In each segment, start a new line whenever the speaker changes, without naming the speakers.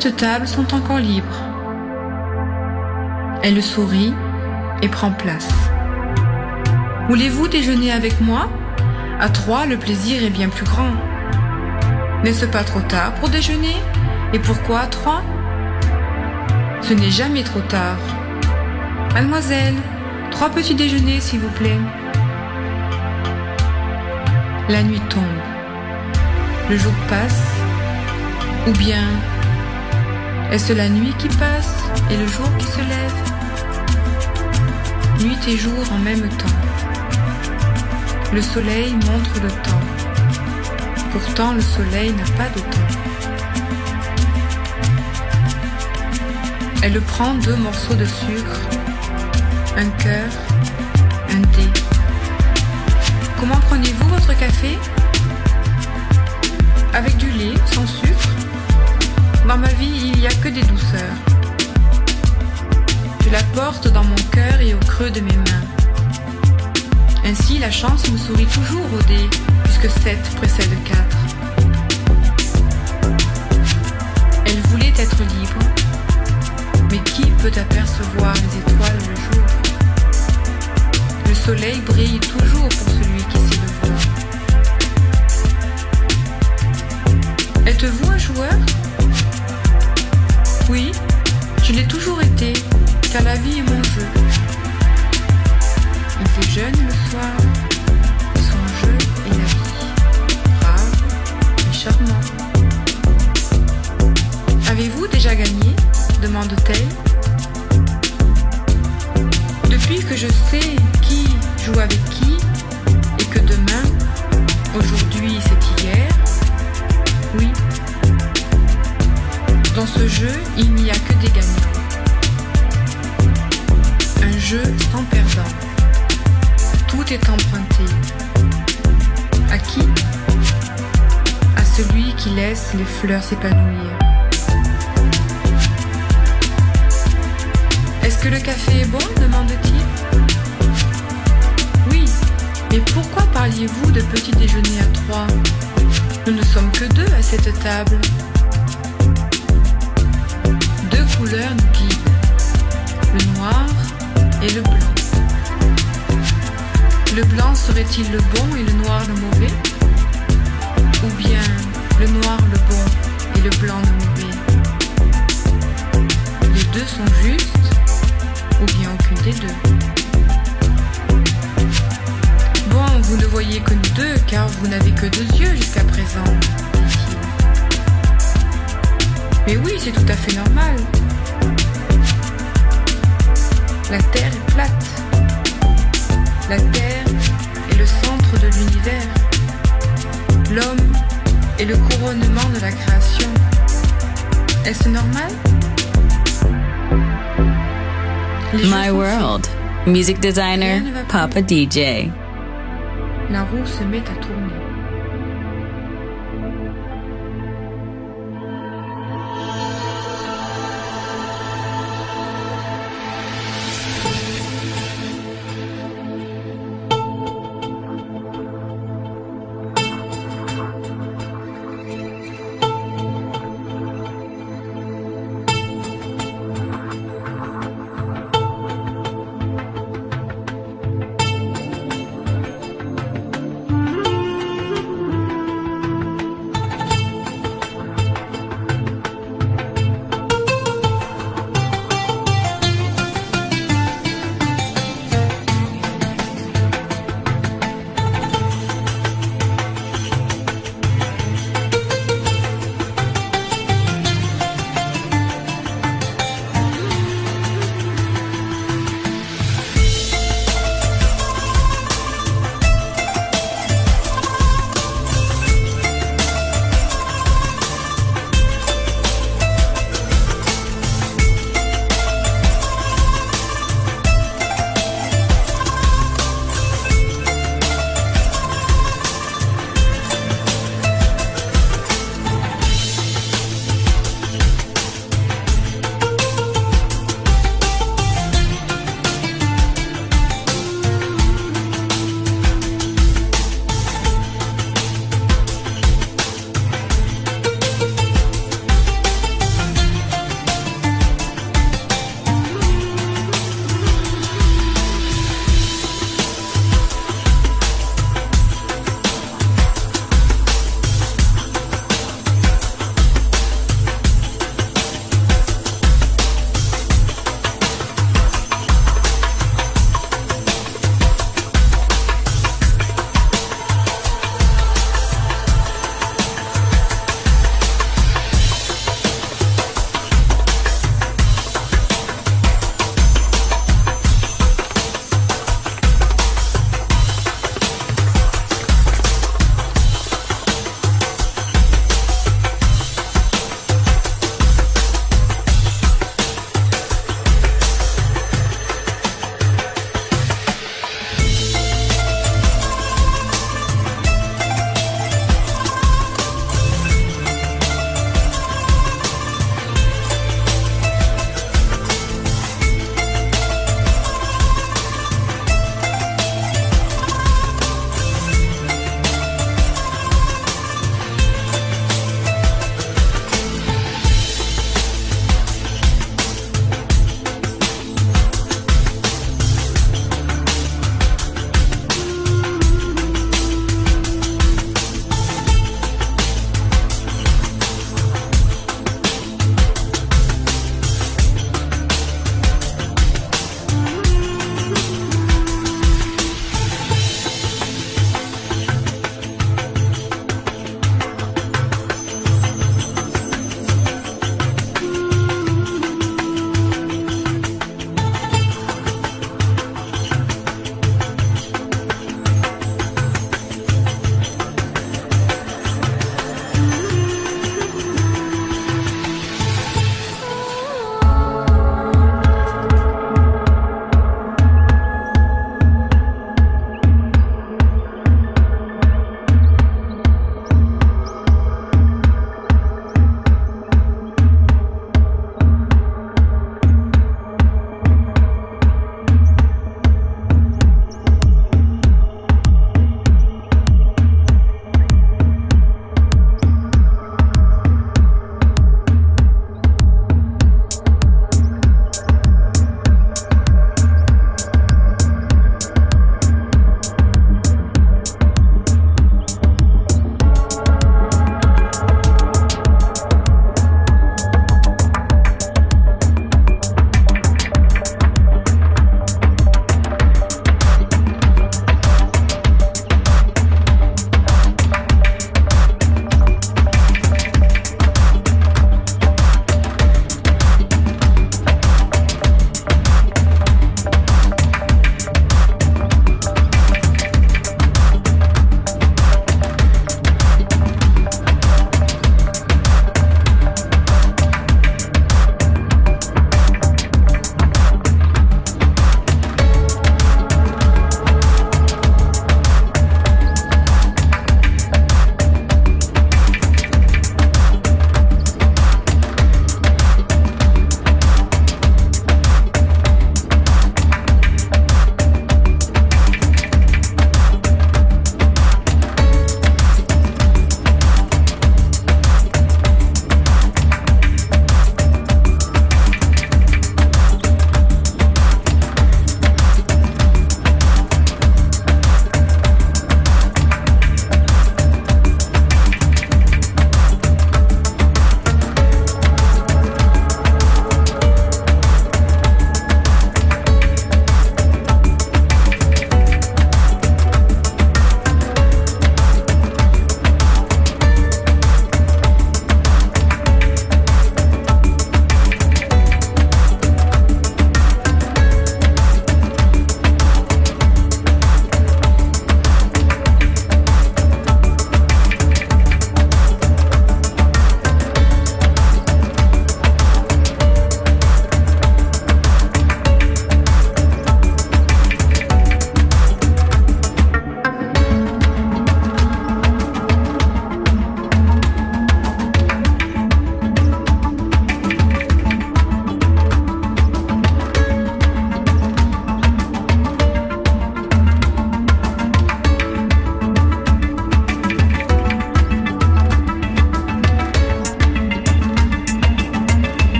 Cette table sont encore libres. Elle sourit et prend place. Voulez-vous déjeuner avec moi? À trois, le plaisir est bien plus grand. N'est-ce pas trop tard pour déjeuner? Et pourquoi à trois? Ce n'est jamais trop tard. Mademoiselle, trois petits déjeuners, s'il vous plaît. La nuit tombe. Le jour passe. Ou bien est-ce la nuit qui passe et le jour qui se lève? Nuit et jour en même temps. Le soleil montre le temps. Pourtant le soleil n'a pas de temps. Elle prend deux morceaux de sucre, un cœur, un dé. Comment prenez-vous votre café? Avec du lait, sans sucre? Dans ma vie, il n'y a que des douceurs. Je la porte dans mon cœur et au creux de mes mains. Ainsi, la chance me sourit toujours au dé, puisque 7 précède 4. Elle voulait être libre, mais qui peut apercevoir les étoiles le jour? Le soleil brille toujours pour celui qui sait le. Êtes-vous un joueur? Oui, je l'ai toujours été, car la vie est mon jeu. Il fait jeune le soir, son jeu est la vie, brave et charmant. Avez-vous déjà gagné demande-t-elle. Depuis que je sais qui joue avec qui et que demain, aujourd'hui c'est hier, oui. Dans ce jeu, il n'y a que des gagnants. Un jeu sans perdant. Tout est emprunté. À qui? À celui qui laisse les fleurs s'épanouir. Est-ce que le café est bon? demande-t-il. Oui, mais pourquoi parliez-vous de petit déjeuner à trois? Nous ne sommes que deux à cette table. Deux couleurs nous guident, le noir et le blanc. Le blanc serait-il le bon et le noir le mauvais? Ou bien le noir le bon et le blanc le mauvais? Les deux sont justes ou bien aucune des deux? Bon, vous ne voyez que nous deux, car vous n'avez que deux yeux jusqu'à présent. Mais oui, c'est tout à fait normal. La Terre est plate. La Terre est le centre de l'univers. L'homme est le couronnement de la création. Est-ce normal?
My World. Music designer. Papa DJ.
La roue se met à tourner.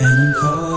and I'm calling.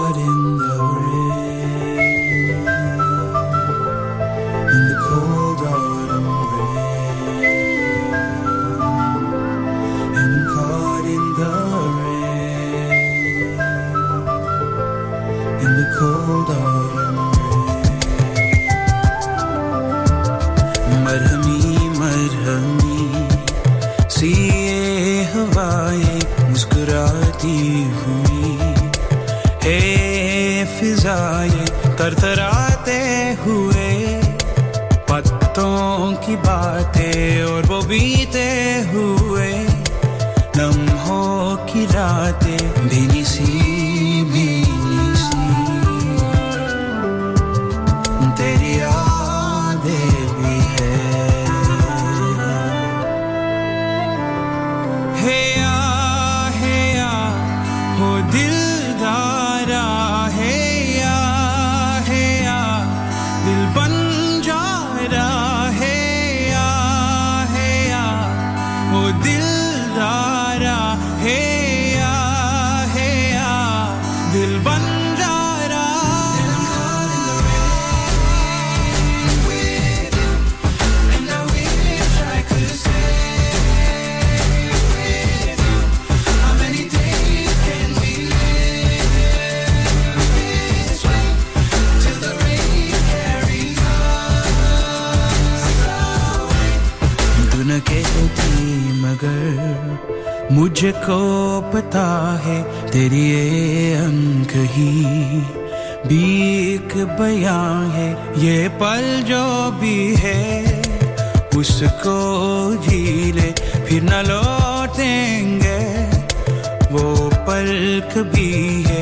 है उसको जी ले फिर न लौटेंगे। वो पल कभी है